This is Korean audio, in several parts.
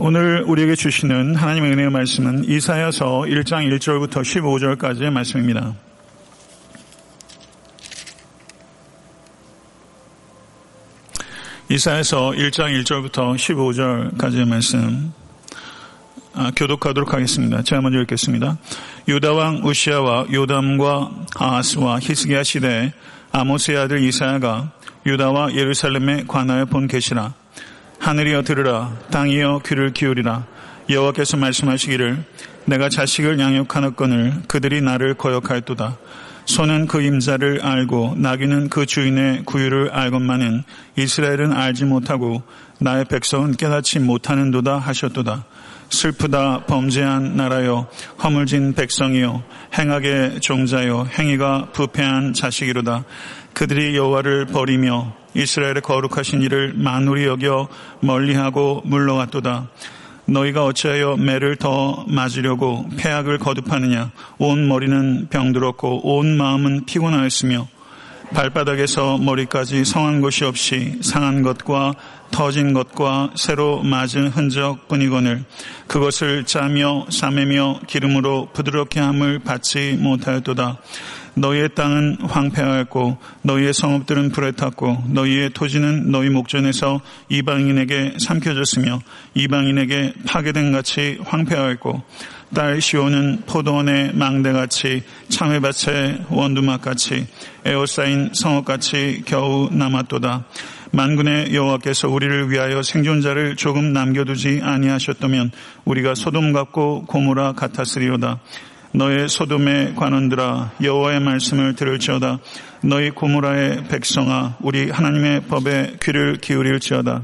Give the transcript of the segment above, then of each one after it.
오늘 우리에게 주시는 하나님의 은혜의 말씀은 이사야서 1장 1절부터 15절까지의 말씀입니다. 이사야서 1장 1절부터 15절까지의 말씀 아, 교독하도록 하겠습니다. 제가 먼저 읽겠습니다. 유다 왕 우시아와 요담과 아하스와 히스기야 시대에 아모스의 아들 이사야가 유다와 예루살렘에 관하여 본 계시라 하늘이여 들으라 땅이여 귀를 기울이라. 여호와께서 말씀하시기를 내가 자식을 양육하는건을 그들이 나를 거역할도다. 소는 그 임자를 알고 나귀는 그 주인의 구유를 알건만은 이스라엘은 알지 못하고 나의 백성은 깨닫지 못하는도다 하셨도다. 슬프다 범죄한 나라여 허물진 백성이여 행악의 종자여 행위가 부패한 자식이로다. 그들이 여호와를 버리며 이스라엘의 거룩하신 이를 만울이 여겨 멀리하고 물러갔도다 너희가 어찌하여 매를 더 맞으려고 폐악을 거듭하느냐 온 머리는 병들었고 온 마음은 피곤하였으며 발바닥에서 머리까지 성한 것이 없이 상한 것과 터진 것과 새로 맞은 흔적 뿐이거늘 그것을 짜며 싸매며 기름으로 부드럽게 함을 받지 못하였도다. 너희의 땅은 황폐하였고 너희의 성읍들은 불에 탔고 너희의 토지는 너희 목전에서 이방인에게 삼켜졌으며 이방인에게 파괴된 같이 황폐하였고 딸 시오는 포도원의 망대같이 참외밭의 원두막같이 에어싸인 성읍같이 겨우 남았도다. 만군의 여호와께서 우리를 위하여 생존자를 조금 남겨두지 아니하셨다면 우리가 소돔 같고 고무라 같았으리로다. 너의 소돔의 관원들아 여호와의 말씀을 들을지어다. 너희 고무라의 백성아 우리 하나님의 법에 귀를 기울일지어다.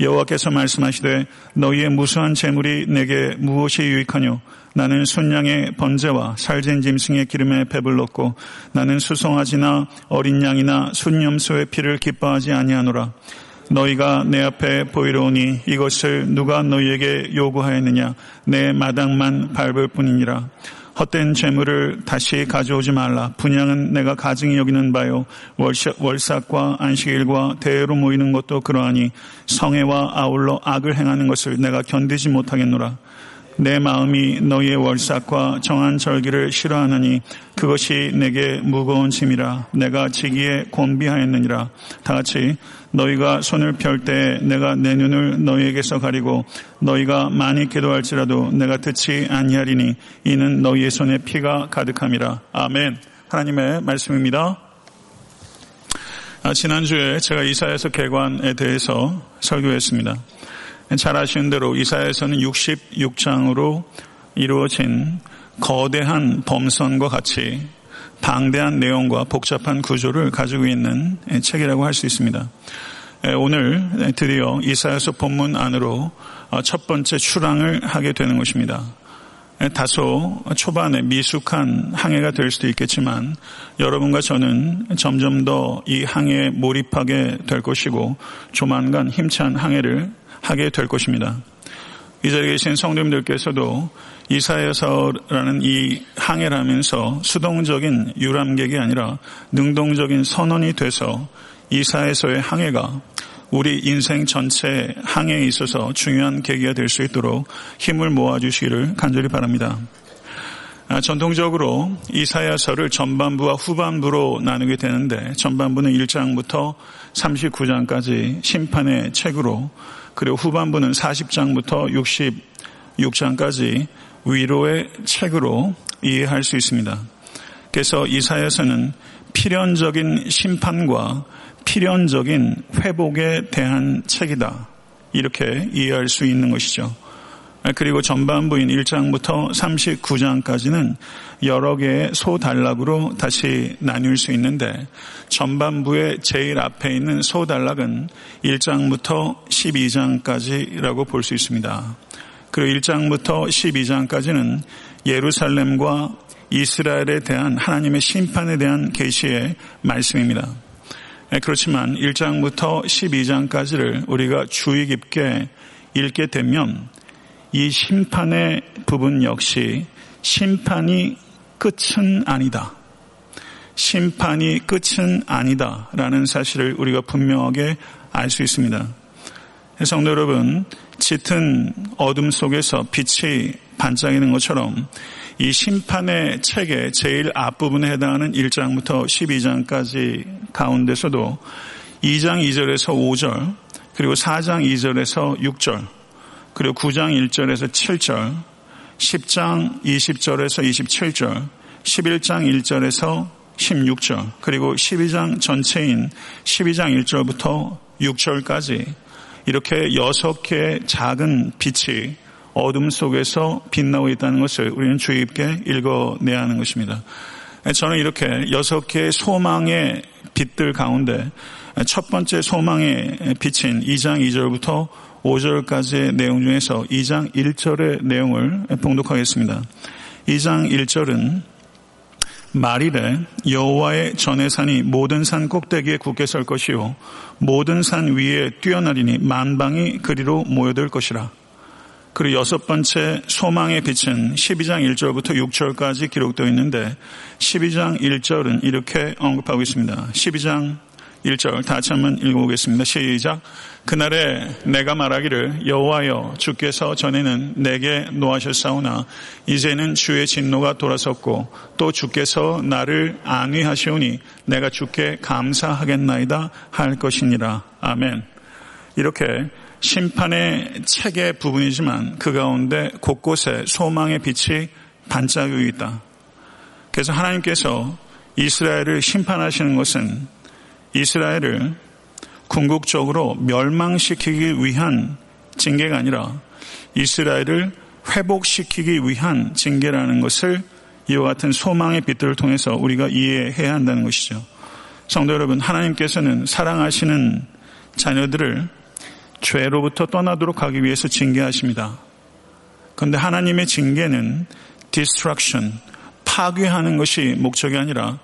여호와께서 말씀하시되 너희의 무수한 재물이 내게 무엇이 유익하뇨 나는 순양의 번제와 살진 짐승의 기름에 배불렀고 나는 수송아지나 어린 양이나 순염소의 피를 기뻐하지 아니하노라. 너희가 내 앞에 보이러 오니 이것을 누가 너희에게 요구하였느냐 내 마당만 밟을 뿐이니라. 헛된 재물을 다시 가져오지 말라. 분양은 내가 가증히 여기는 바요. 월삭과 안식일과 대회로 모이는 것도 그러하니 성애와 아울러 악을 행하는 것을 내가 견디지 못하겠노라. 내 마음이 너희의 월삭과 정한 절기를 싫어하느니 그것이 내게 무거운 짐이라 내가 지기에 곤비하였느니라. 다 같이 너희가 손을 펼 때 내가 내 눈을 너희에게서 가리고 너희가 많이 기도할지라도 내가 듣지 아니하리니 이는 너희의 손에 피가 가득함이라. 아멘. 하나님의 말씀입니다. 아, 지난주에 제가 이사에서 개관에 대해서 설교했습니다. 잘 아시는 대로 이사야서는 66장으로 이루어진 거대한 범선과 같이 방대한 내용과 복잡한 구조를 가지고 있는 책이라고 할 수 있습니다. 오늘 드디어 이사야서 본문 안으로 첫 번째 출항을 하게 되는 것입니다. 다소 초반에 미숙한 항해가 될 수도 있겠지만 여러분과 저는 점점 더 이 항해에 몰입하게 될 것이고 조만간 힘찬 항해를 하게 될 것입니다. 이 자리에 계신 성도님들께서도 이사야서라는 이 항해를 하면서 수동적인 유람객이 아니라 능동적인 선언이 돼서 이사야서의 항해가 우리 인생 전체 항해에 있어서 중요한 계기가 될 수 있도록 힘을 모아주시기를 간절히 바랍니다. 아, 전통적으로 이사야서를 전반부와 후반부로 나누게 되는데 전반부는 1장부터 39장까지 심판의 책으로 그리고 후반부는 40장부터 66장까지 위로의 책으로 이해할 수 있습니다. 그래서 이사야서는 필연적인 심판과 필연적인 회복에 대한 책이다. 이렇게 이해할 수 있는 것이죠. 그리고 전반부인 1장부터 39장까지는 여러 개의 소단락으로 다시 나눌 수 있는데 전반부의 제일 앞에 있는 소단락은 1장부터 12장까지라고 볼 수 있습니다. 그리고 1장부터 12장까지는 예루살렘과 이스라엘에 대한 하나님의 심판에 대한 계시의 말씀입니다. 그렇지만 1장부터 12장까지를 우리가 주의 깊게 읽게 되면 이 심판의 부분 역시 심판이 끝은 아니다. 심판이 끝은 아니다. 라는 사실을 우리가 분명하게 알 수 있습니다. 성도 여러분, 짙은 어둠 속에서 빛이 반짝이는 것처럼 이 심판의 책의 제일 앞부분에 해당하는 1장부터 12장까지 가운데서도 2장 2절에서 5절, 그리고 4장 2절에서 6절, 그리고 9장 1절에서 7절, 10장 20절에서 27절, 11장 1절에서 16절, 그리고 12장 전체인 12장 1절부터 6절까지 이렇게 여섯 개의 작은 빛이 어둠 속에서 빛나고 있다는 것을 우리는 주의 깊게 읽어내야 하는 것입니다. 저는 이렇게 여섯 개의 소망의 빛들 가운데 첫 번째 소망의 빛인 2장 2절부터 5절까지의 내용 중에서 2장 1절의 내용을 봉독하겠습니다. 2장 1절은 말이래 여호와의 전의 산이 모든 산 꼭대기에 굳게 설 것이요 모든 산 위에 뛰어나리니 만방이 그리로 모여들 것이라. 그리고 여섯 번째 소망의 빛은 12장 1절부터 6절까지 기록되어 있는데 12장 1절은 이렇게 언급하고 있습니다. 12장 1절 다시 한번 읽어보겠습니다. 시작. 그날에 내가 말하기를 여호와여 주께서 전에는 내게 노하셨사오나 이제는 주의 진노가 돌아섰고 또 주께서 나를 안위하시오니 내가 주께 감사하겠나이다 할 것이니라. 아멘. 이렇게 심판의 책의 부분이지만 그 가운데 곳곳에 소망의 빛이 반짝이고 있다. 그래서 하나님께서 이스라엘을 심판하시는 것은 이스라엘을 궁극적으로 멸망시키기 위한 징계가 아니라 이스라엘을 회복시키기 위한 징계라는 것을 이와 같은 소망의 빛들을 통해서 우리가 이해해야 한다는 것이죠. 성도 여러분, 하나님께서는 사랑하시는 자녀들을 죄로부터 떠나도록 하기 위해서 징계하십니다. 그런데 하나님의 징계는 destruction, 파괴하는 것이 목적이 아니라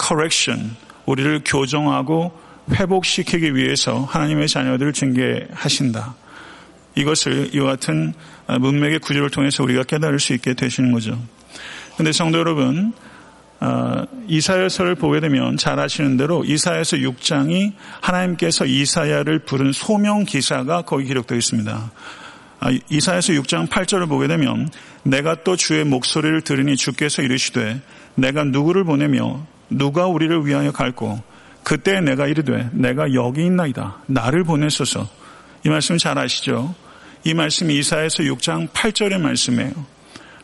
correction, 우리를 교정하고 회복시키기 위해서 하나님의 자녀들을 징계하신다. 이것을 이와 같은 문맥의 구조를 통해서 우리가 깨달을 수 있게 되시는 거죠. 그런데 성도 여러분, 어, 이사야서를 보게 되면 잘 아시는 대로 이사야서 6장이 하나님께서 이사야를 부른 소명 기사가 거기 기록되어 있습니다. 아, 이사야서 6장 8절을 보게 되면 내가 또 주의 목소리를 들으니 주께서 이르시되 내가 누구를 보내며 누가 우리를 위하여 갈고 그때 내가 이르되 내가 여기 있나이다. 나를 보내소서. 이 말씀 잘 아시죠? 이 말씀이 이사에서 6장 8절의 말씀이에요.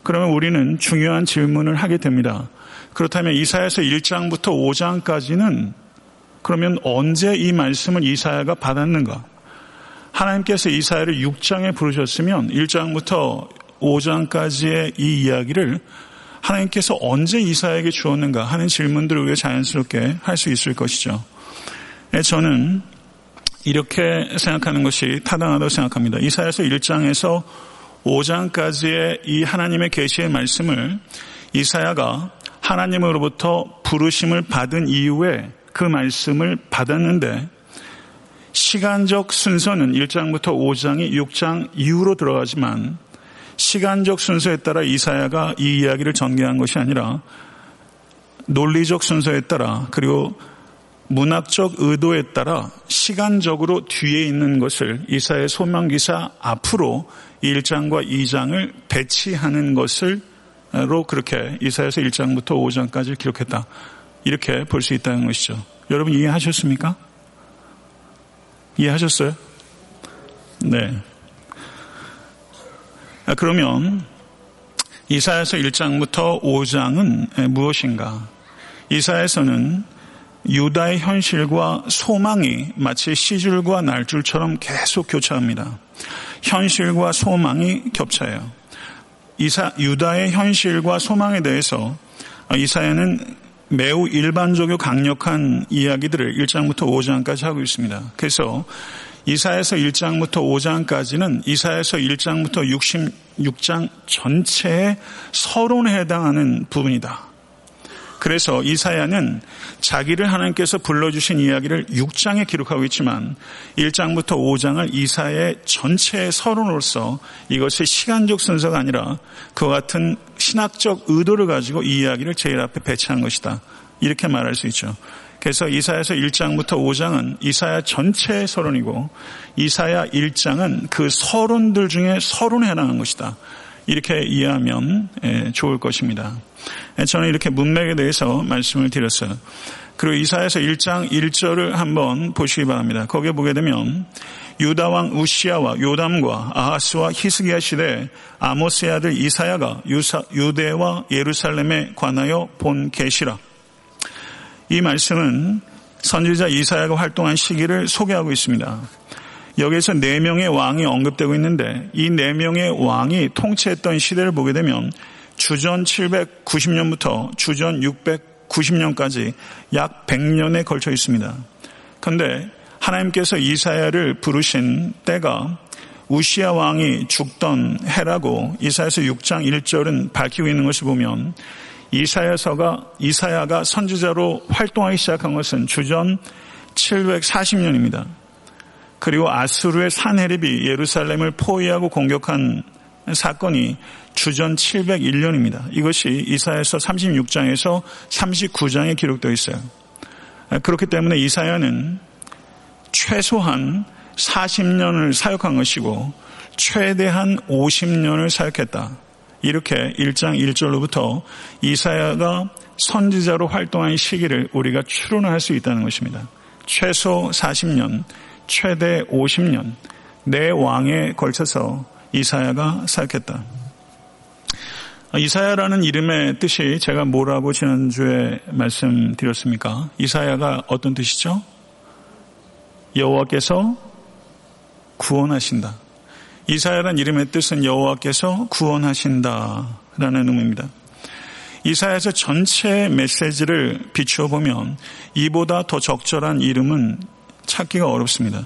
그러면 우리는 중요한 질문을 하게 됩니다. 그렇다면 이사에서 1장부터 5장까지는 그러면 언제 이 말씀을 이사야가 받았는가? 하나님께서 이사야를 6장에 부르셨으면 1장부터 5장까지의 이 이야기를 하나님께서 언제 이사에게 주었는가 하는 질문들을 우리가 자연스럽게 할 수 있을 것이죠. 네, 저는 이렇게 생각하는 것이 타당하다고 생각합니다. 이사에서 1장에서 5장까지의 이 하나님의 계시의 말씀을 이사야가 하나님으로부터 부르심을 받은 이후에 그 말씀을 받았는데 시간적 순서는 1장부터 5장이 6장 이후로 들어가지만 시간적 순서에 따라 이사야가 이 이야기를 전개한 것이 아니라 논리적 순서에 따라 그리고 문학적 의도에 따라 시간적으로 뒤에 있는 것을 이사의 소망기사 앞으로 1장과 2장을 배치하는 것을 로 그렇게 이사에서 1장부터 5장까지 기록했다. 이렇게 볼 수 있다는 것이죠. 여러분 이해하셨습니까? 이해하셨어요? 네. 아, 그러면 이사에서 1장부터 5장은 무엇인가? 이사에서는 유다의 현실과 소망이 마치 시줄과 날줄처럼 계속 교차합니다. 현실과 소망이 겹쳐요. 이사, 유다의 현실과 소망에 대해서 이사야는 매우 일반적이고 강력한 이야기들을 1장부터 5장까지 하고 있습니다. 그래서 이사에서 1장부터 5장까지는 이사에서 1장부터 66장 전체의 서론에 해당하는 부분이다. 그래서 이사야는 자기를 하나님께서 불러주신 이야기를 6장에 기록하고 있지만 1장부터 5장을 이사의 전체의 서론으로서 이것이 시간적 순서가 아니라 그와 같은 신학적 의도를 가지고 이 이야기를 제일 앞에 배치한 것이다. 이렇게 말할 수 있죠. 그래서 이사야서 1장부터 5장은 이사야 전체의 서론이고 이사야 1장은 그 서론들 중에 서론에 해당하는 것이다. 이렇게 이해하면 예, 좋을 것입니다. 예, 저는 이렇게 문맥에 대해서 말씀을 드렸어요. 그리고 이사야서 1장 1절을 한번 보시기 바랍니다. 거기에 보게 되면 유다 왕 우시아와 요담과 아하스와 히스기야 시대 아모스의 아들 이사야가 유대와 예루살렘에 관하여 본 계시라. 이 말씀은 선지자 이사야가 활동한 시기를 소개하고 있습니다. 여기에서 네 명의 왕이 언급되고 있는데 이 네 명의 왕이 통치했던 시대를 보게 되면 주전 790년부터 주전 690년까지 약 100년에 걸쳐 있습니다. 그런데 하나님께서 이사야를 부르신 때가 우시아 왕이 죽던 해라고 이사야서 6장 1절은 밝히고 있는 것을 보면 이사야서가 이사야가 선지자로 활동하기 시작한 것은 주전 740년입니다. 그리고 아수르의 산헤립이 예루살렘을 포위하고 공격한 사건이 주전 701년입니다. 이것이 이사야서 36장에서 39장에 기록되어 있어요. 그렇기 때문에 이사야는 최소한 40년을 사역한 것이고 최대한 50년을 사역했다. 이렇게 1장 1절로부터 이사야가 선지자로 활동한 시기를 우리가 추론할 수 있다는 것입니다. 최소 40년, 최대 50년, 내 왕에 걸쳐서 이사야가 사역했다. 이사야라는 이름의 뜻이 제가 뭐라고 지난주에 말씀드렸습니까? 이사야가 어떤 뜻이죠? 여호와께서 구원하신다. 이사야란 이름의 뜻은 여호와께서 구원하신다라는 의미입니다. 이사야서 전체 메시지를 비추어 보면 이보다 더 적절한 이름은 찾기가 어렵습니다.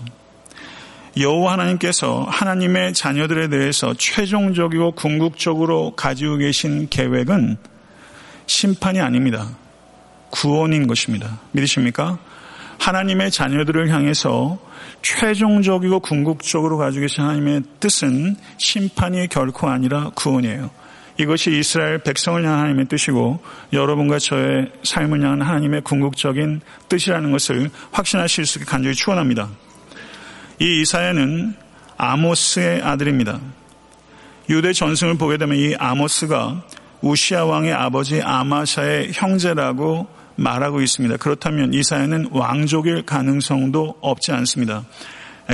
여호와 하나님께서 하나님의 자녀들에 대해서 최종적이고 궁극적으로 가지고 계신 계획은 심판이 아닙니다. 구원인 것입니다. 믿으십니까? 하나님의 자녀들을 향해서 최종적이고 궁극적으로 가지고 계신 하나님의 뜻은 심판이 결코 아니라 구원이에요. 이것이 이스라엘 백성을 향한 하나님의 뜻이고 여러분과 저의 삶을 향한 하나님의 궁극적인 뜻이라는 것을 확신하실 수 있게 간절히 축원합니다. 이 이사야는 아모스의 아들입니다. 유대 전승을 보게 되면 이 아모스가 우시아 왕의 아버지 아마샤의 형제라고 말하고 있습니다. 그렇다면 이사야는 왕족일 가능성도 없지 않습니다.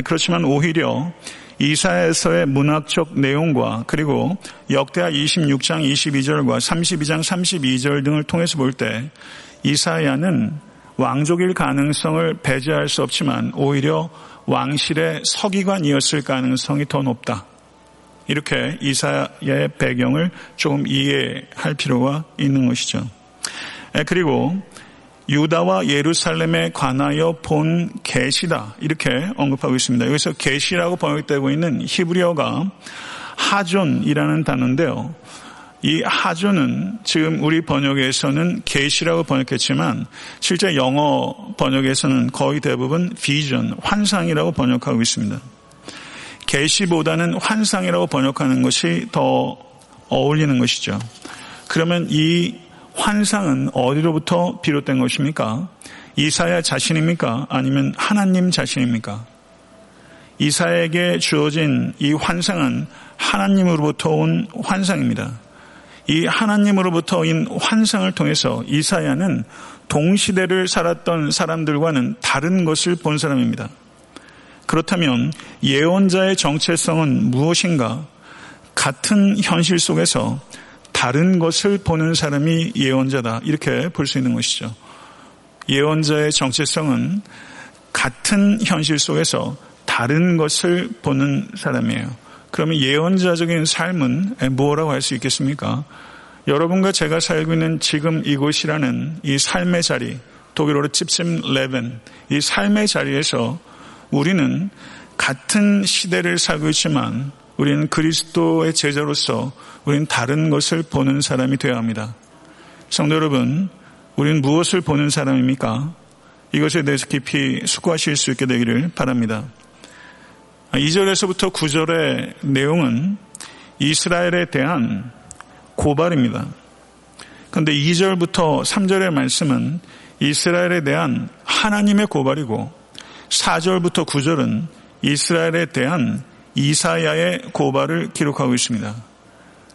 그렇지만 오히려 이사야서의 문학적 내용과 그리고 역대하 26장 22절과 32장 32절 등을 통해서 볼 때 이사야는 왕족일 가능성을 배제할 수 없지만 오히려 왕실의 서기관이었을 가능성이 더 높다. 이렇게 이사야의 배경을 조금 이해할 필요가 있는 것이죠. 그리고 유다와 예루살렘에 관하여 본 계시다 이렇게 언급하고 있습니다. 여기서 계시라고 번역되고 있는 히브리어가 하존이라는 단어인데요. 이 하존은 지금 우리 번역에서는 계시라고 번역했지만 실제 영어 번역에서는 거의 대부분 비전, 환상이라고 번역하고 있습니다. 계시보다는 환상이라고 번역하는 것이 더 어울리는 것이죠. 그러면 이 환상은 어디로부터 비롯된 것입니까? 이사야 자신입니까? 아니면 하나님 자신입니까? 이사에게 주어진 이 환상은 하나님으로부터 온 환상입니다. 이 하나님으로부터 온 환상을 통해서 이사야는 동시대를 살았던 사람들과는 다른 것을 본 사람입니다. 그렇다면 예언자의 정체성은 무엇인가? 같은 현실 속에서 다른 것을 보는 사람이 예언자다. 이렇게 볼 수 있는 것이죠. 예언자의 정체성은 같은 현실 속에서 다른 것을 보는 사람이에요. 그러면 예언자적인 삶은 뭐라고 할 수 있겠습니까? 여러분과 제가 살고 있는 지금 이곳이라는 이 삶의 자리, 독일어로 찝심 레벤, 이 삶의 자리에서 우리는 같은 시대를 살고 있지만 우리는 그리스도의 제자로서 우리는 다른 것을 보는 사람이 되어야 합니다. 성도 여러분, 우리는 무엇을 보는 사람입니까? 이것에 대해서 깊이 숙고하실 수 있게 되기를 바랍니다. 2절에서부터 9절의 내용은 이스라엘에 대한 고발입니다. 그런데 2절부터 3절의 말씀은 이스라엘에 대한 하나님의 고발이고 4절부터 9절은 이스라엘에 대한 이사야의 고발을 기록하고 있습니다.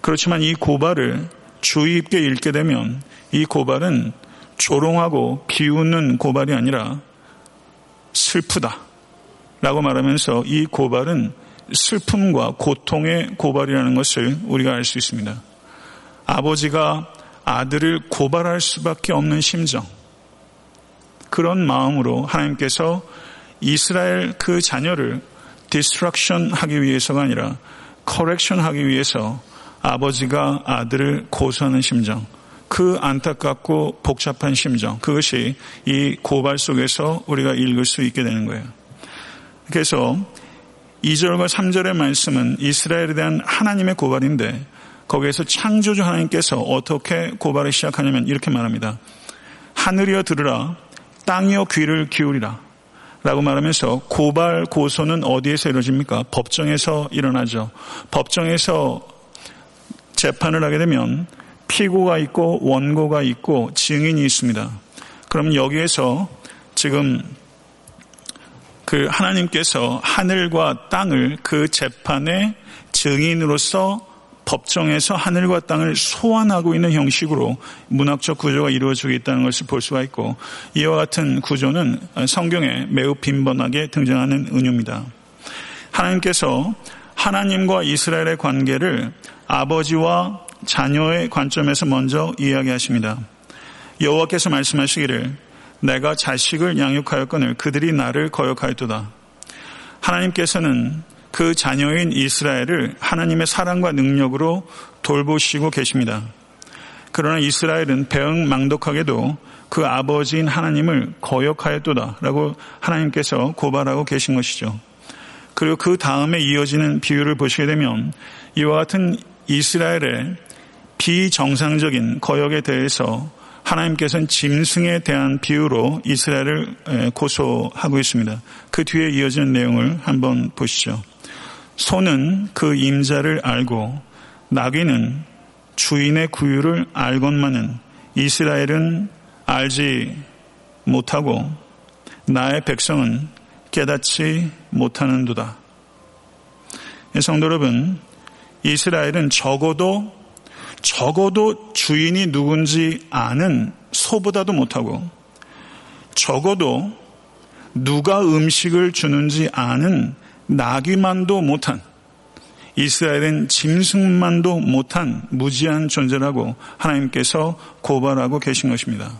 그렇지만 이 고발을 주의 깊게 읽게 되면 이 고발은 조롱하고 비웃는 고발이 아니라 슬프다. 라고 말하면서 이 고발은 슬픔과 고통의 고발이라는 것을 우리가 알 수 있습니다. 아버지가 아들을 고발할 수밖에 없는 심정. 그런 마음으로 하나님께서 이스라엘 그 자녀를 destruction 하기 위해서가 아니라 correction 하기 위해서 아버지가 아들을 고소하는 심정, 그 안타깝고 복잡한 심정, 그것이 이 고발 속에서 우리가 읽을 수 있게 되는 거예요. 그래서 2절과 3절의 말씀은 이스라엘에 대한 하나님의 고발인데 거기에서 창조주 하나님께서 어떻게 고발을 시작하냐면 이렇게 말합니다. 하늘이여 들으라 땅이여 귀를 기울이라 라고 말하면서 고발 고소는 어디에서 이루어집니까? 법정에서 일어나죠. 법정에서 재판을 하게 되면 피고가 있고 원고가 있고 증인이 있습니다. 그럼 여기에서 지금 그 하나님께서 하늘과 땅을 그 재판의 증인으로서 법정에서 하늘과 땅을 소환하고 있는 형식으로 문학적 구조가 이루어지고 있다는 것을 볼 수가 있고 이와 같은 구조는 성경에 매우 빈번하게 등장하는 은유입니다. 하나님께서 하나님과 이스라엘의 관계를 아버지와 자녀의 관점에서 먼저 이야기하십니다. 여호와께서 말씀하시기를 내가 자식을 양육하였거늘 그들이 나를 거역하였도다. 하나님께서는 그 자녀인 이스라엘을 하나님의 사랑과 능력으로 돌보시고 계십니다. 그러나 이스라엘은 배응망덕하게도 그 아버지인 하나님을 거역하였도다라고 하나님께서 고발하고 계신 것이죠. 그리고 그 다음에 이어지는 비유를 보시게 되면 이와 같은 이스라엘의 비정상적인 거역에 대해서 하나님께서는 짐승에 대한 비유로 이스라엘을 고소하고 있습니다. 그 뒤에 이어지는 내용을 한번 보시죠. 소는 그 임자를 알고 나귀는 주인의 구유를 알건만은 이스라엘은 알지 못하고 나의 백성은 깨닫지 못하는도다. 성도 여러분, 이스라엘은 적어도 적어도 주인이 누군지 아는 소보다도 못하고 적어도 누가 음식을 주는지 아는 나귀만도 못한 이스라엘은 짐승만도 못한 무지한 존재라고 하나님께서 고발하고 계신 것입니다.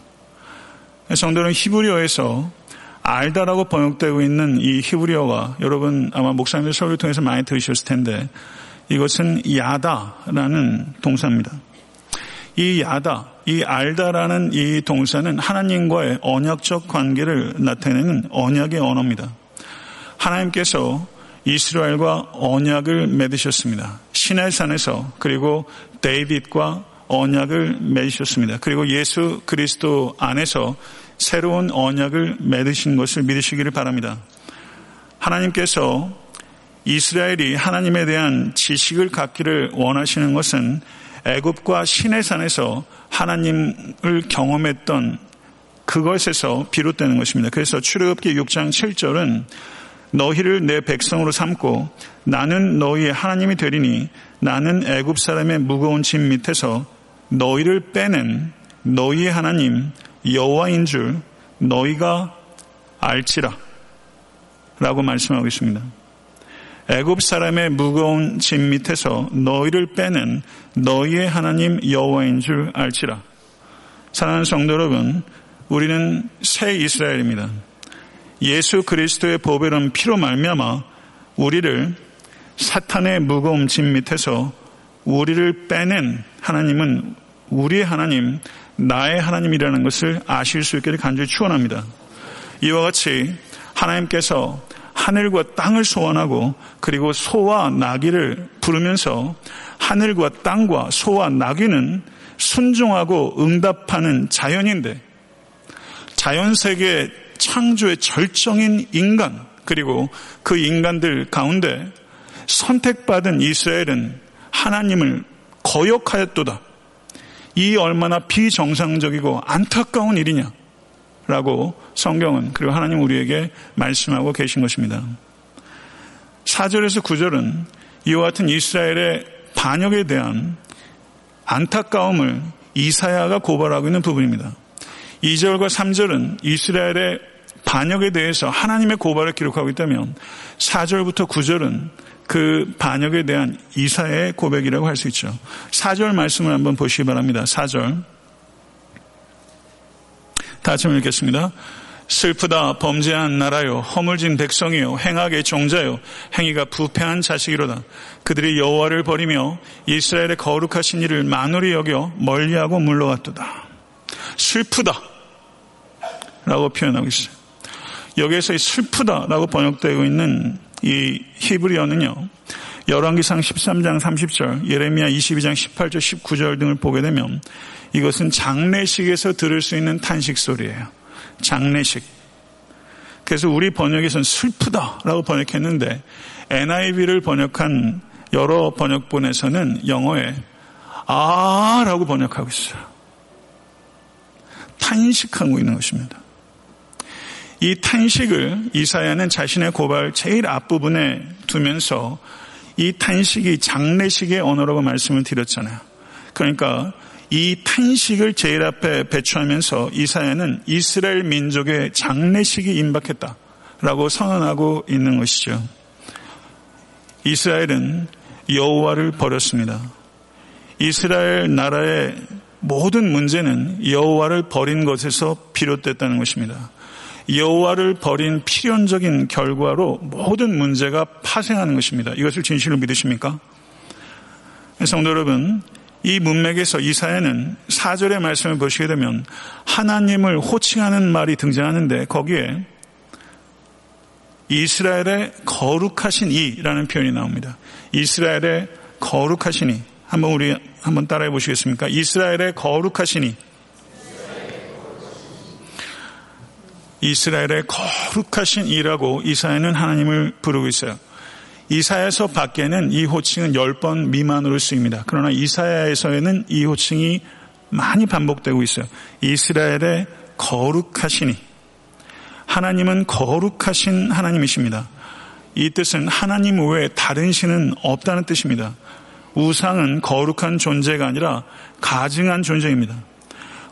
성도는 히브리어에서 알다라고 번역되고 있는 이 히브리어가 여러분 아마 목사님들 설교를 통해서 많이 들으셨을 텐데 이것은 야다라는 동사입니다. 이 야다, 이 알다라는 이 동사는 하나님과의 언약적 관계를 나타내는 언약의 언어입니다. 하나님께서 이스라엘과 언약을 맺으셨습니다. 시내산에서 그리고 데이빗과 언약을 맺으셨습니다. 그리고 예수 그리스도 안에서 새로운 언약을 맺으신 것을 믿으시기를 바랍니다. 하나님께서 이스라엘이 하나님에 대한 지식을 갖기를 원하시는 것은 애굽과 시내산에서 하나님을 경험했던 그것에서 비롯되는 것입니다. 그래서 출애굽기 6장 7절은 너희를 내 백성으로 삼고 나는 너희의 하나님이 되리니 나는 애굽 사람의 무거운 짐 밑에서 너희를 빼낸 너희의 하나님 여호와인 줄 너희가 알지라 라고 말씀하고 있습니다. 애굽 사람의 무거운 짐 밑에서 너희를 빼는 너희의 하나님 여호와인 줄 알지라. 사랑하는 성도 여러분, 우리는 새 이스라엘입니다. 예수 그리스도의 보배로운 피로 말미암아 우리를 사탄의 무거운 짐 밑에서 우리를 빼낸 하나님은 우리의 하나님, 나의 하나님이라는 것을 아실 수 있기를 간절히 축원합니다. 이와 같이 하나님께서 하늘과 땅을 소환하고 그리고 소와 나귀를 부르면서 하늘과 땅과 소와 나귀는 순종하고 응답하는 자연인데 자연 세계 창조의 절정인 인간 그리고 그 인간들 가운데 선택받은 이스라엘은 하나님을 거역하였도다. 이 얼마나 비정상적이고 안타까운 일이냐. 라고 성경은 그리고 하나님 우리에게 말씀하고 계신 것입니다. 4절에서 9절은 이와 같은 이스라엘의 반역에 대한 안타까움을 이사야가 고발하고 있는 부분입니다. 2절과 3절은 이스라엘의 반역에 대해서 하나님의 고발을 기록하고 있다면 4절부터 9절은 그 반역에 대한 이사의 고백이라고 할 수 있죠. 4절 말씀을 한번 보시기 바랍니다. 4절. 다시 한번 읽겠습니다. 슬프다 범죄한 나라요 허물진 백성이요 행악의 종자요 행위가 부패한 자식이로다 그들이 여호와를 버리며 이스라엘의 거룩하신 일을 만홀히 여겨 멀리하고 물러갔도다 슬프다 라고 표현하고 있어요 여기에서 이 슬프다 라고 번역되고 있는 이 히브리어는요 열왕기상 13장 30절 예레미야 22장 18절 19절 등을 보게 되면 이것은 장례식에서 들을 수 있는 탄식 소리예요 장례식. 그래서 우리 번역에서는 슬프다라고 번역했는데 NIV를 번역한 여러 번역본에서는 영어에 아라고 번역하고 있어요. 탄식하고 있는 것입니다. 이 탄식을 이사야는 자신의 고발 제일 앞부분에 두면서 이 탄식이 장례식의 언어라고 말씀을 드렸잖아요. 그러니까 이 탄식을 제일 앞에 배치하면서 이사야는 이스라엘 민족의 장례식이 임박했다라고 선언하고 있는 것이죠. 이스라엘은 여호와를 버렸습니다. 이스라엘 나라의 모든 문제는 여호와를 버린 것에서 비롯됐다는 것입니다. 여호와를 버린 필연적인 결과로 모든 문제가 파생하는 것입니다. 이것을 진실로 믿으십니까? 성도 여러분, 이 문맥에서 이사야는 4절의 말씀을 보시게 되면 하나님을 호칭하는 말이 등장하는데 거기에 이스라엘의 거룩하신 이라는 표현이 나옵니다. 이스라엘의 거룩하신 이. 한번 우리 한번 따라해 보시겠습니까? 이스라엘의 거룩하신 이. 이스라엘의 거룩하신 이라고 이사야는 하나님을 부르고 있어요. 이사야에서 밖에는 이 호칭은 10번 미만으로 쓰입니다. 그러나 이사야에서는 이 호칭이 많이 반복되고 있어요. 이스라엘의 거룩하시니 하나님은 거룩하신 하나님이십니다. 이 뜻은 하나님 외에 다른 신은 없다는 뜻입니다. 우상은 거룩한 존재가 아니라 가증한 존재입니다.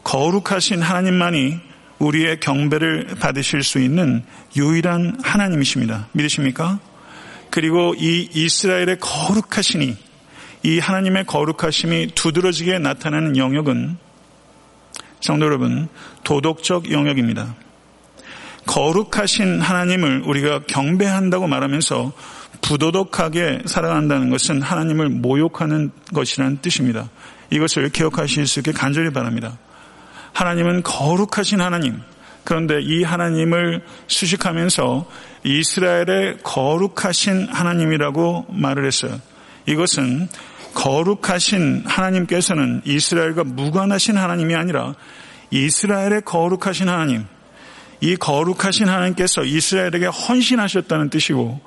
거룩하신 하나님만이 우리의 경배를 받으실 수 있는 유일한 하나님이십니다. 믿으십니까? 그리고 이 이스라엘의 거룩하시니 이 하나님의 거룩하심이 두드러지게 나타나는 영역은 성도 여러분 도덕적 영역입니다. 거룩하신 하나님을 우리가 경배한다고 말하면서 부도덕하게 살아간다는 것은 하나님을 모욕하는 것이라는 뜻입니다. 이것을 기억하실 수 있게 간절히 바랍니다. 하나님은 거룩하신 하나님, 그런데 이 하나님을 수식하면서 이스라엘의 거룩하신 하나님이라고 말을 했어요. 이것은 거룩하신 하나님께서는 이스라엘과 무관하신 하나님이 아니라 이스라엘의 거룩하신 하나님, 이 거룩하신 하나님께서 이스라엘에게 헌신하셨다는 뜻이고,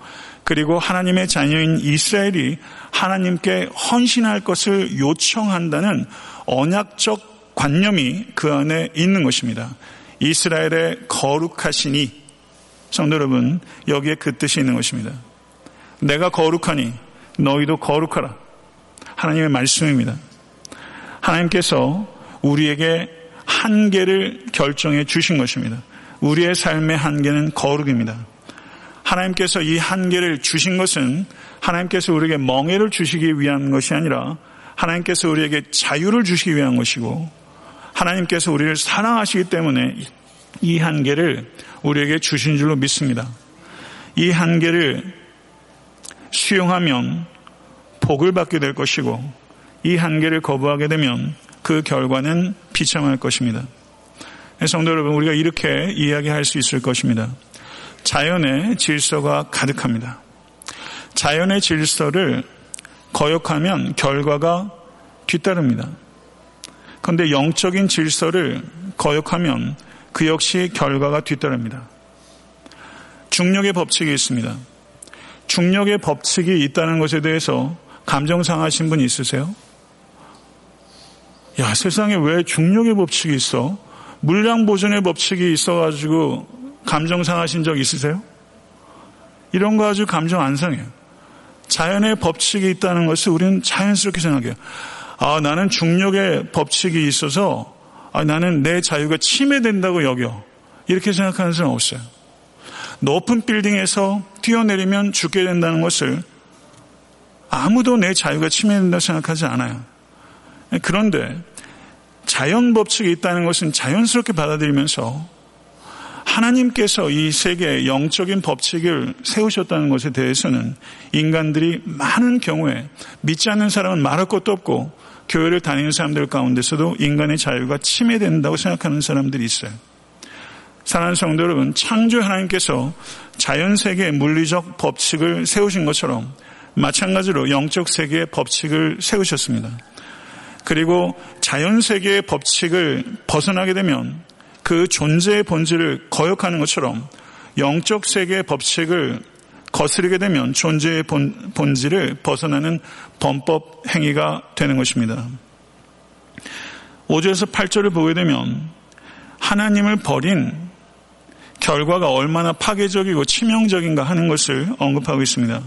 그리고 하나님의 자녀인 이스라엘이 하나님께 헌신할 것을 요청한다는 언약적 관념이 그 안에 있는 것입니다. 이스라엘의 거룩하시니 성도 여러분 여기에 그 뜻이 있는 것입니다. 내가 거룩하니 너희도 거룩하라. 하나님의 말씀입니다. 하나님께서 우리에게 한계를 결정해 주신 것입니다. 우리의 삶의 한계는 거룩입니다. 하나님께서 이 한계를 주신 것은 하나님께서 우리에게 멍해를 주시기 위한 것이 아니라 하나님께서 우리에게 자유를 주시기 위한 것이고 하나님께서 우리를 사랑하시기 때문에 이 한계를 우리에게 주신 줄로 믿습니다. 이 한계를 수용하면 복을 받게 될 것이고 이 한계를 거부하게 되면 그 결과는 비참할 것입니다. 성도 여러분, 우리가 이렇게 이야기할 수 있을 것입니다. 자연의 질서가 가득합니다. 자연의 질서를 거역하면 결과가 뒤따릅니다. 그런데 영적인 질서를 거역하면 그 역시 결과가 뒤따릅니다. 중력의 법칙이 있습니다. 중력의 법칙이 있다는 것에 대해서 감정 상하신 분 있으세요? 야, 세상에 왜 중력의 법칙이 있어? 물량 보존의 법칙이 있어가지고 감정 상하신 적 있으세요? 이런 거 아주 감정 안 상해요. 자연의 법칙이 있다는 것을 우리는 자연스럽게 생각해요. 아, 나는 중력의 법칙이 있어서 아, 나는 내 자유가 침해된다고 여겨. 이렇게 생각하는 사람 없어요. 높은 빌딩에서 뛰어내리면 죽게 된다는 것을 아무도 내 자유가 침해된다고 생각하지 않아요. 그런데 자연 법칙이 있다는 것은 자연스럽게 받아들이면서 하나님께서 이 세계에 영적인 법칙을 세우셨다는 것에 대해서는 인간들이 많은 경우에 믿지 않는 사람은 말할 것도 없고 교회를 다니는 사람들 가운데서도 인간의 자유가 침해된다고 생각하는 사람들이 있어요. 사랑하는 성도 여러분, 창조 하나님께서 자연 세계의 물리적 법칙을 세우신 것처럼 마찬가지로 영적 세계의 법칙을 세우셨습니다. 그리고 자연 세계의 법칙을 벗어나게 되면 그 존재의 본질을 거역하는 것처럼 영적 세계의 법칙을 거스르게 되면 존재의 본, 본질을 벗어나는 범법 행위가 되는 것입니다. 5절에서 8절을 보게 되면 하나님을 버린 결과가 얼마나 파괴적이고 치명적인가 하는 것을 언급하고 있습니다.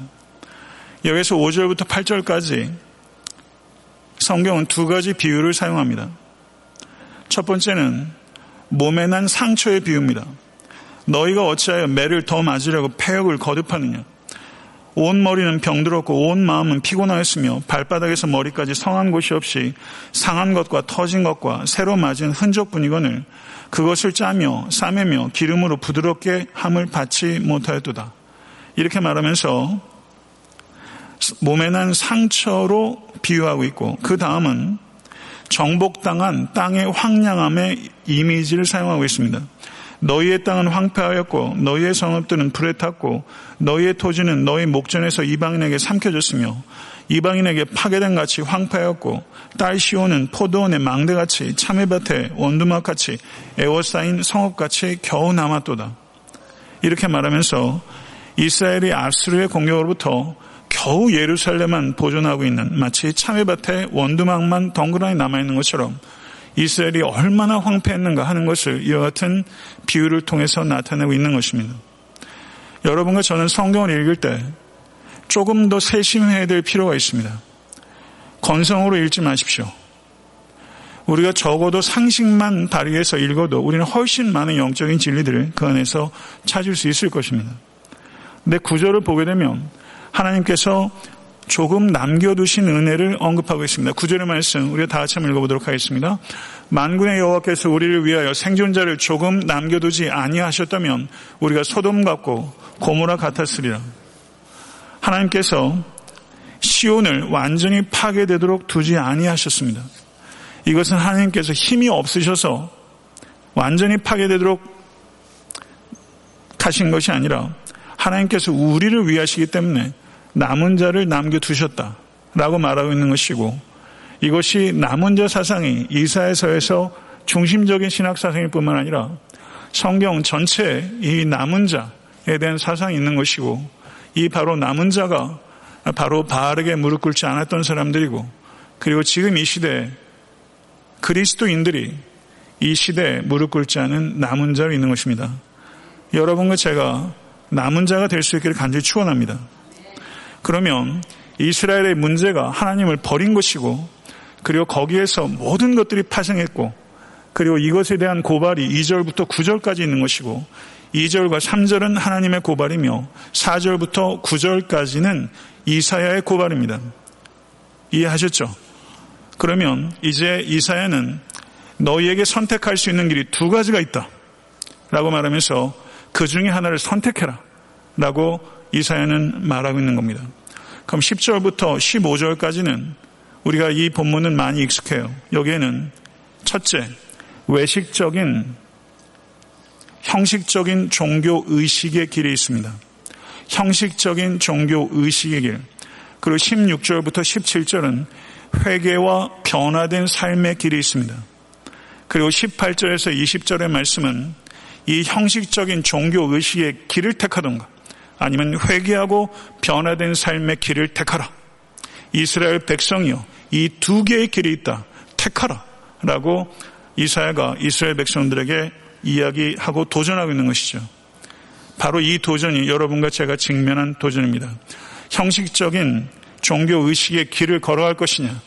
여기서 5절부터 8절까지 성경은 두 가지 비유를 사용합니다. 첫 번째는 몸에 난 상처의 비유입니다. 너희가 어찌하여 매를 더 맞으려고 폐역을 거듭하느냐. 온 머리는 병들었고 온 마음은 피곤하였으며 발바닥에서 머리까지 성한 곳이 없이 상한 것과 터진 것과 새로 맞은 흔적뿐이거늘 그것을 짜며 싸매며 기름으로 부드럽게 함을 받지 못하였도다. 이렇게 말하면서 몸에 난 상처로 비유하고 있고 그 다음은 정복당한 땅의 황량함의 이미지를 사용하고 있습니다. 너희의 땅은 황폐하였고 너희의 성읍들은 불에 탔고 너희의 토지는 너희 목전에서 이방인에게 삼켜졌으며 이방인에게 파괴된 같이 황폐하였고 딸 시온은 포도원의 망대같이 참외밭에 원두막같이 에워싸인 성읍같이 겨우 남았도다. 이렇게 말하면서 이스라엘이 아스르의 공격으로부터 겨우 예루살렘만 보존하고 있는 마치 참외밭에 원두막만 덩그러니 남아있는 것처럼 이스라엘이 얼마나 황폐했는가 하는 것을 이와 같은 비유를 통해서 나타내고 있는 것입니다. 여러분과 저는 성경을 읽을 때 조금 더 세심해야 될 필요가 있습니다. 건성으로 읽지 마십시오. 우리가 적어도 상식만 발휘해서 읽어도 우리는 훨씬 많은 영적인 진리들을 그 안에서 찾을 수 있을 것입니다. 근데 구절을 보게 되면 하나님께서 조금 남겨두신 은혜를 언급하고 있습니다. 구절의 말씀 우리가 다 같이 한번 읽어보도록 하겠습니다. 만군의 여호와께서 우리를 위하여 생존자를 조금 남겨두지 아니하셨다면 우리가 소돔 같고 고모라 같았으리라. 하나님께서 시온을 완전히 파괴되도록 두지 아니하셨습니다. 이것은 하나님께서 힘이 없으셔서 완전히 파괴되도록 하신 것이 아니라 하나님께서 우리를 위하시기 때문에 남은 자를 남겨두셨다 라고 말하고 있는 것이고 이것이 남은 자 사상이 이사에서에서 중심적인 신학 사상일 뿐만 아니라 성경 전체에 이 남은 자에 대한 사상이 있는 것이고 이 바로 남은 자가 바로 바르게 무릎 꿇지 않았던 사람들이고 그리고 지금 이 시대에 그리스도인들이 이 시대에 무릎 꿇지 않은 남은 자로 있는 것입니다. 여러분과 제가 남은 자가 될 수 있기를 간절히 축원합니다. 그러면 이스라엘의 문제가 하나님을 버린 것이고 그리고 거기에서 모든 것들이 파생했고 그리고 이것에 대한 고발이 2절부터 9절까지 있는 것이고 2절과 3절은 하나님의 고발이며 4절부터 9절까지는 이사야의 고발입니다. 이해하셨죠? 그러면 이제 이사야는 너희에게 선택할 수 있는 길이 두 가지가 있다. 라고 말하면서 그 중에 하나를 선택해라. 라고 이사야는 말하고 있는 겁니다. 그럼 10절부터 15절까지는 우리가 이 본문은 많이 익숙해요. 여기에는 첫째, 외식적인, 형식적인 종교 의식의 길이 있습니다. 형식적인 종교 의식의 길. 그리고 16절부터 17절은 회개와 변화된 삶의 길이 있습니다. 그리고 18절에서 20절의 말씀은 이 형식적인 종교 의식의 길을 택하던가 아니면 회개하고 변화된 삶의 길을 택하라. 이스라엘 백성이요. 이 두 개의 길이 있다. 택하라. 라고 이사야가 이스라엘 백성들에게 이야기하고 도전하고 있는 것이죠. 바로 이 도전이 여러분과 제가 직면한 도전입니다. 형식적인 종교 의식의 길을 걸어갈 것이냐,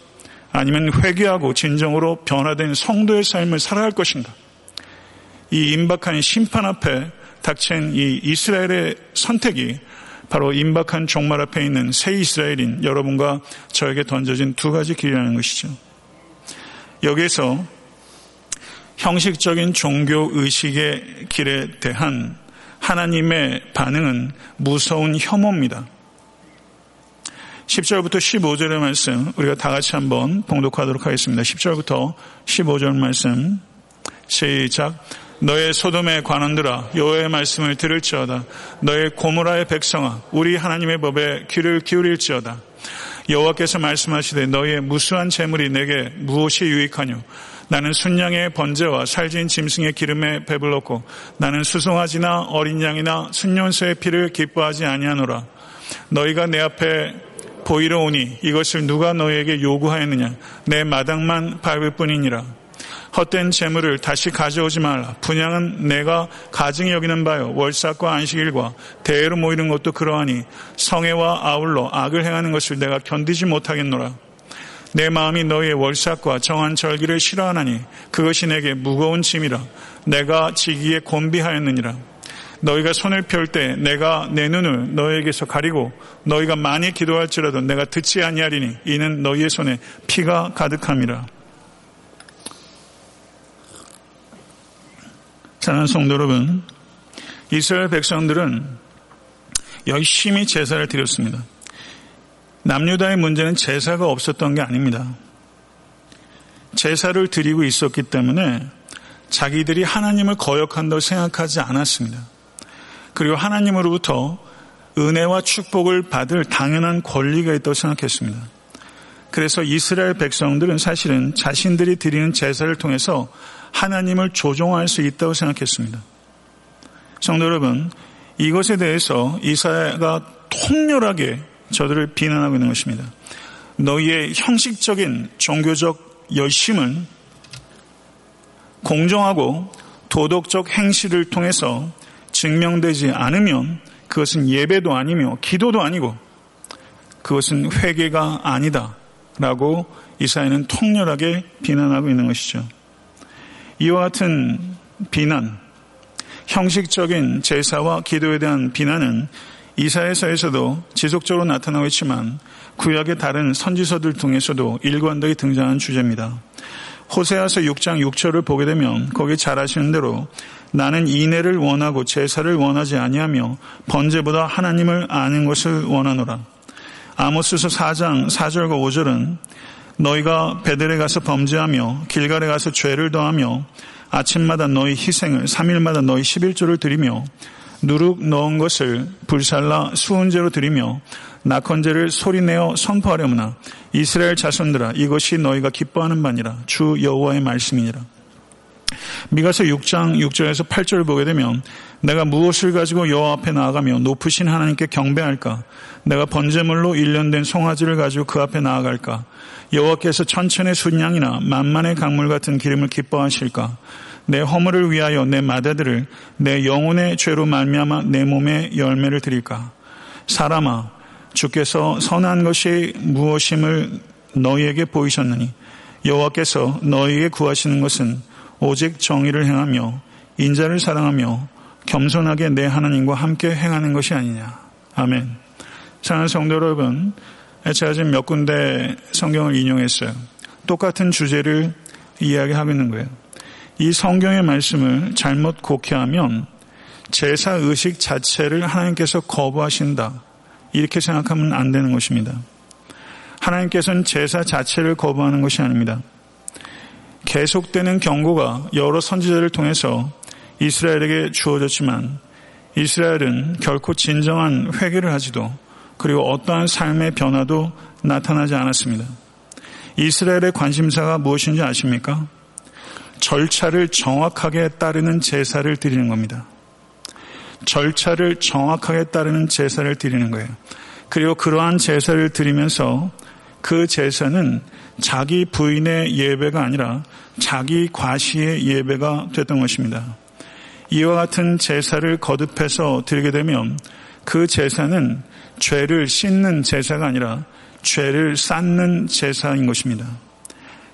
아니면 회개하고 진정으로 변화된 성도의 삶을 살아갈 것인가. 이 임박한 심판 앞에 닥친 이 이스라엘의 선택이 바로 임박한 종말 앞에 있는 새 이스라엘인 여러분과 저에게 던져진 두 가지 길이라는 것이죠. 여기에서 형식적인 종교 의식의 길에 대한 하나님의 반응은 무서운 혐오입니다. 10절부터 15절의 말씀 우리가 다 같이 한번 봉독하도록 하겠습니다. 10절부터 15절 말씀 시작 너의 소돔의 관원들아 여호와의 말씀을 들을지어다. 너의 고무라의 백성아 우리 하나님의 법에 귀를 기울일지어다. 여호와께서 말씀하시되 너의 무수한 재물이 내게 무엇이 유익하뇨? 나는 순양의 번제와 살진 짐승의 기름에 배불렀고 나는 수송아지나 어린 양이나 순년소의 피를 기뻐하지 아니하노라. 너희가 내 앞에 보이러 오니 이것을 누가 너에게 요구하였느냐? 내 마당만 밟을 뿐이니라 헛된 재물을 다시 가져오지 말라. 분양은 내가 가증히 여기는 바요. 월삭과 안식일과 대회로 모이는 것도 그러하니 성애와 아울러 악을 행하는 것을 내가 견디지 못하겠노라. 내 마음이 너희의 월삭과 정한 절기를 싫어하나니 그것이 내게 무거운 짐이라. 내가 지기에 곤비하였느니라. 너희가 손을 펼 때 내가 내 눈을 너희에게서 가리고 너희가 많이 기도할지라도 내가 듣지 아니하리니 이는 너희의 손에 피가 가득함이라. 사랑하는 성도 여러분, 이스라엘 백성들은 열심히 제사를 드렸습니다. 남유다의 문제는 제사가 없었던 게 아닙니다. 제사를 드리고 있었기 때문에 자기들이 하나님을 거역한다고 생각하지 않았습니다. 그리고 하나님으로부터 은혜와 축복을 받을 당연한 권리가 있다고 생각했습니다. 그래서 이스라엘 백성들은 사실은 자신들이 드리는 제사를 통해서 하나님을 조종할 수 있다고 생각했습니다. 성도 여러분, 이것에 대해서 이사야가 통렬하게 저들을 비난하고 있는 것입니다. 너희의 형식적인 종교적 열심은 공정하고 도덕적 행실을 통해서 증명되지 않으면 그것은 예배도 아니며 기도도 아니고 그것은 회개가 아니다. 라고 이사야는 통렬하게 비난하고 있는 것이죠. 이와 같은 비난, 형식적인 제사와 기도에 대한 비난은 이사야서에서도 지속적으로 나타나고 있지만 구약의 다른 선지서들 통해서도 일관되게 등장한 주제입니다. 호세아서 6장 6절을 보게 되면 거기 잘 아시는 대로 나는 인애를 원하고 제사를 원하지 아니하며 번제보다 하나님을 아는 것을 원하노라. 아모스서 4장 4절과 5절은 너희가 베들에 가서 범죄하며 길갈에 가서 죄를 더하며 아침마다 너희 희생을 3일마다 너희 11조를 드리며 누룩 넣은 것을 불살라 수은제로 드리며 낙헌제를 소리내어 선포하려무나 이스라엘 자손들아 이것이 너희가 기뻐하는 바니라 주 여호와의 말씀이니라. 미가서 6장 6절에서 8절을 보게 되면 내가 무엇을 가지고 여호와 앞에 나아가며 높으신 하나님께 경배할까? 내가 번제물로 일련된 송아지를 가지고 그 앞에 나아갈까? 여호와께서 천천의 순양이나 만만의 강물 같은 기름을 기뻐하실까? 내 허물을 위하여 내 마다들을 내 영혼의 죄로 말미암아 내 몸에 열매를 드릴까? 사람아, 주께서 선한 것이 무엇임을 너희에게 보이셨느니 여호와께서 너희에게 구하시는 것은 오직 정의를 행하며 인자를 사랑하며 겸손하게 내 하나님과 함께 행하는 것이 아니냐. 아멘. 사랑하는 성도 여러분, 제가 지금 몇 군데 성경을 인용했어요. 똑같은 주제를 이야기하고 있는 거예요. 이 성경의 말씀을 잘못 곡해하면 제사 의식 자체를 하나님께서 거부하신다. 이렇게 생각하면 안 되는 것입니다. 하나님께서는 제사 자체를 거부하는 것이 아닙니다. 계속되는 경고가 여러 선지자를 통해서 이스라엘에게 주어졌지만 이스라엘은 결코 진정한 회개를 하지도 그리고 어떠한 삶의 변화도 나타나지 않았습니다. 이스라엘의 관심사가 무엇인지 아십니까? 절차를 정확하게 따르는 제사를 드리는 겁니다. 절차를 정확하게 따르는 제사를 드리는 거예요. 그리고 그러한 제사를 드리면서 그 제사는 자기 부인의 예배가 아니라 자기 과시의 예배가 됐던 것입니다. 이와 같은 제사를 거듭해서 드리게 되면 그 제사는 죄를 씻는 제사가 아니라 죄를 쌓는 제사인 것입니다.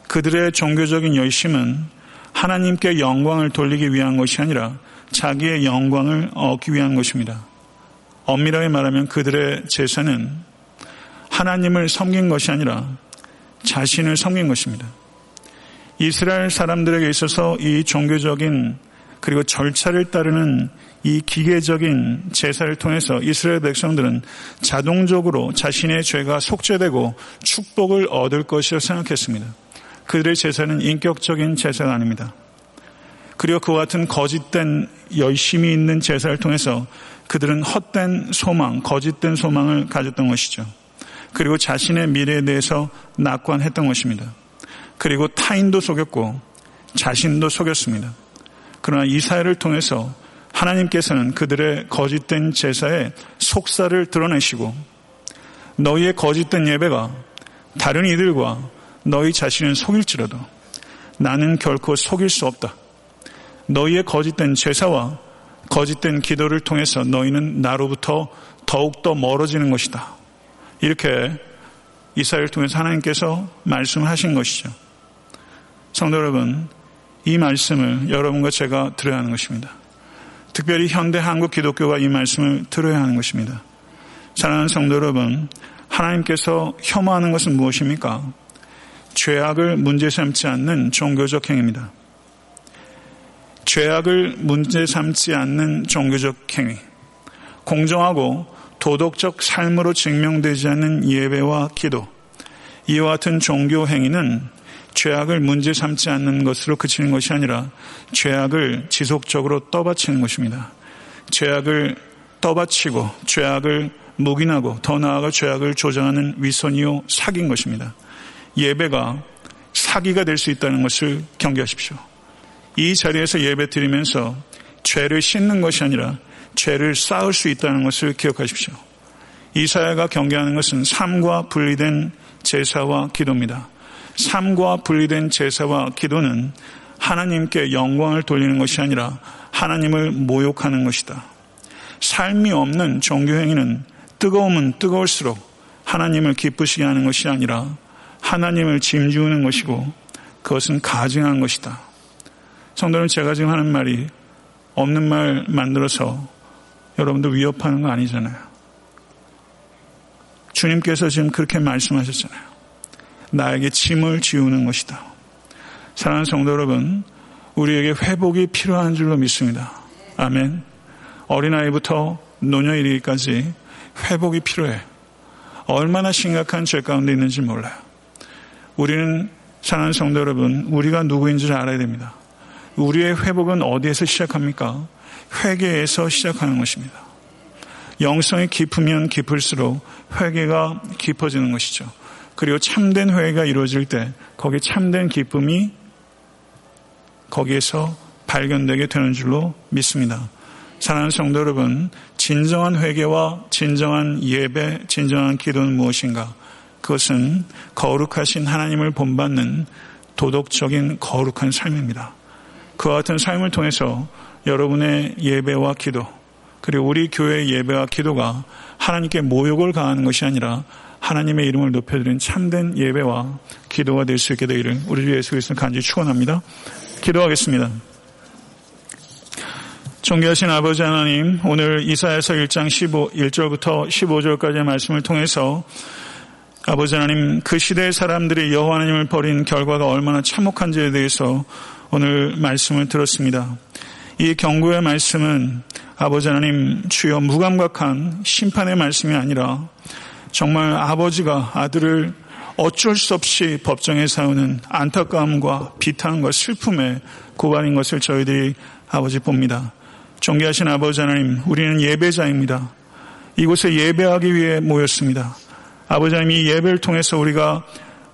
그들의 종교적인 열심은 하나님께 영광을 돌리기 위한 것이 아니라 자기의 영광을 얻기 위한 것입니다. 엄밀하게 말하면 그들의 제사는 하나님을 섬긴 것이 아니라 자신을 섬긴 것입니다. 이스라엘 사람들에게 있어서 이 종교적인 그리고 절차를 따르는 이 기계적인 제사를 통해서 이스라엘 백성들은 자동적으로 자신의 죄가 속죄되고 축복을 얻을 것이라 생각했습니다. 그들의 제사는 인격적인 제사가 아닙니다. 그리고 그와 같은 거짓된 열심히 있는 제사를 통해서 그들은 헛된 소망, 거짓된 소망을 가졌던 것이죠. 그리고 자신의 미래에 대해서 낙관했던 것입니다. 그리고 타인도 속였고 자신도 속였습니다. 그러나 이사야를 통해서 하나님께서는 그들의 거짓된 제사에 속사를 드러내시고 너희의 거짓된 예배가 다른 이들과 너희 자신을 속일지라도 나는 결코 속일 수 없다. 너희의 거짓된 제사와 거짓된 기도를 통해서 너희는 나로부터 더욱더 멀어지는 것이다. 이렇게 이사를 통해서 하나님께서 말씀하신 것이죠. 성도 여러분, 이 말씀을 여러분과 제가 들어야 하는 것입니다. 특별히 현대 한국 기독교가 이 말씀을 들어야 하는 것입니다. 사랑하는 성도 여러분, 하나님께서 혐오하는 것은 무엇입니까? 죄악을 문제 삼지 않는 종교적 행위입니다. 죄악을 문제 삼지 않는 종교적 행위. 공정하고 도덕적 삶으로 증명되지 않는 예배와 기도. 이와 같은 종교 행위는 죄악을 문제 삼지 않는 것으로 그치는 것이 아니라 죄악을 지속적으로 떠받치는 것입니다. 죄악을 떠받치고 죄악을 묵인하고 더 나아가 죄악을 조장하는 위선이요 사기인 것입니다. 예배가 사기가 될 수 있다는 것을 경계하십시오. 이 자리에서 예배 드리면서 죄를 씻는 것이 아니라 죄를 쌓을 수 있다는 것을 기억하십시오. 이사야가 경계하는 것은 삶과 분리된 제사와 기도입니다. 삶과 분리된 제사와 기도는 하나님께 영광을 돌리는 것이 아니라 하나님을 모욕하는 것이다. 삶이 없는 종교행위는 뜨거우면 뜨거울수록 하나님을 기쁘시게 하는 것이 아니라 하나님을 짐지우는 것이고 그것은 가증한 것이다. 성도는 제가 지금 하는 말이 없는 말 만들어서 여러분들 위협하는 거 아니잖아요. 주님께서 지금 그렇게 말씀하셨잖아요. 나에게 짐을 지우는 것이다. 사랑하는 성도 여러분, 우리에게 회복이 필요한 줄로 믿습니다. 아멘. 어린아이부터 노녀 이르기까지 회복이 필요해. 얼마나 심각한 죄 가운데 있는지 몰라요. 우리는 사랑하는 성도 여러분, 우리가 누구인지를 알아야 됩니다. 우리의 회복은 어디에서 시작합니까? 회개에서 시작하는 것입니다. 영성이 깊으면 깊을수록 회개가 깊어지는 것이죠. 그리고 참된 회개가 이루어질 때 거기에 참된 기쁨이 거기에서 발견되게 되는 줄로 믿습니다. 사랑하는 성도 여러분, 진정한 회개와 진정한 예배, 진정한 기도는 무엇인가? 그것은 거룩하신 하나님을 본받는 도덕적인 거룩한 삶입니다. 그와 같은 삶을 통해서 여러분의 예배와 기도, 그리고 우리 교회의 예배와 기도가 하나님께 모욕을 가하는 것이 아니라 하나님의 이름을 높여드리는 참된 예배와 기도가 될 수 있게 되기를 우리 주 예수 그리스도 간절히 축원합니다. 기도하겠습니다. 존귀하신 아버지 하나님, 오늘 이사에서 1장 15, 1절부터 15절까지의 말씀을 통해서 아버지 하나님, 그 시대의 사람들이 여호와 하나님을 버린 결과가 얼마나 참혹한지에 대해서 오늘 말씀을 들었습니다. 이 경고의 말씀은 아버지 하나님 주여 무감각한 심판의 말씀이 아니라 정말 아버지가 아들을 어쩔 수 없이 법정에 세우는 안타까움과 비탄과 슬픔의 고발인 것을 저희들이 아버지 봅니다. 존귀하신 아버지 하나님, 우리는 예배자입니다. 이곳에 예배하기 위해 모였습니다. 아버지 하나님 이 예배를 통해서 우리가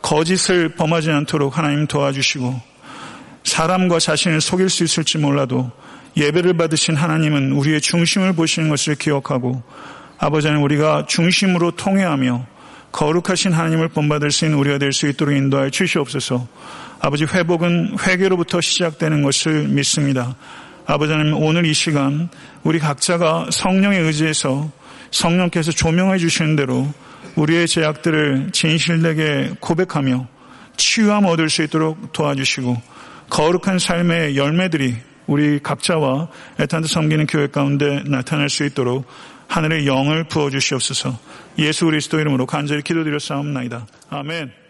거짓을 범하지 않도록 하나님 도와주시고 사람과 자신을 속일 수 있을지 몰라도 예배를 받으신 하나님은 우리의 중심을 보시는 것을 기억하고 아버지 하나님 우리가 중심으로 통회하며 거룩하신 하나님을 본받을 수 있는 우리가 될 수 있도록 인도하여 주시옵소서. 아버지 회복은 회개로부터 시작되는 것을 믿습니다. 아버지 하나님 오늘 이 시간 우리 각자가 성령에 의지해서 성령께서 조명해 주시는 대로 우리의 죄악들을 진실되게 고백하며 치유함 얻을 수 있도록 도와주시고 거룩한 삶의 열매들이 우리 각자와 애탄드 섬기는 교회 가운데 나타날 수 있도록 하늘의 영을 부어 주시옵소서. 예수 그리스도 이름으로 간절히 기도드려 싸움나이다. 아멘.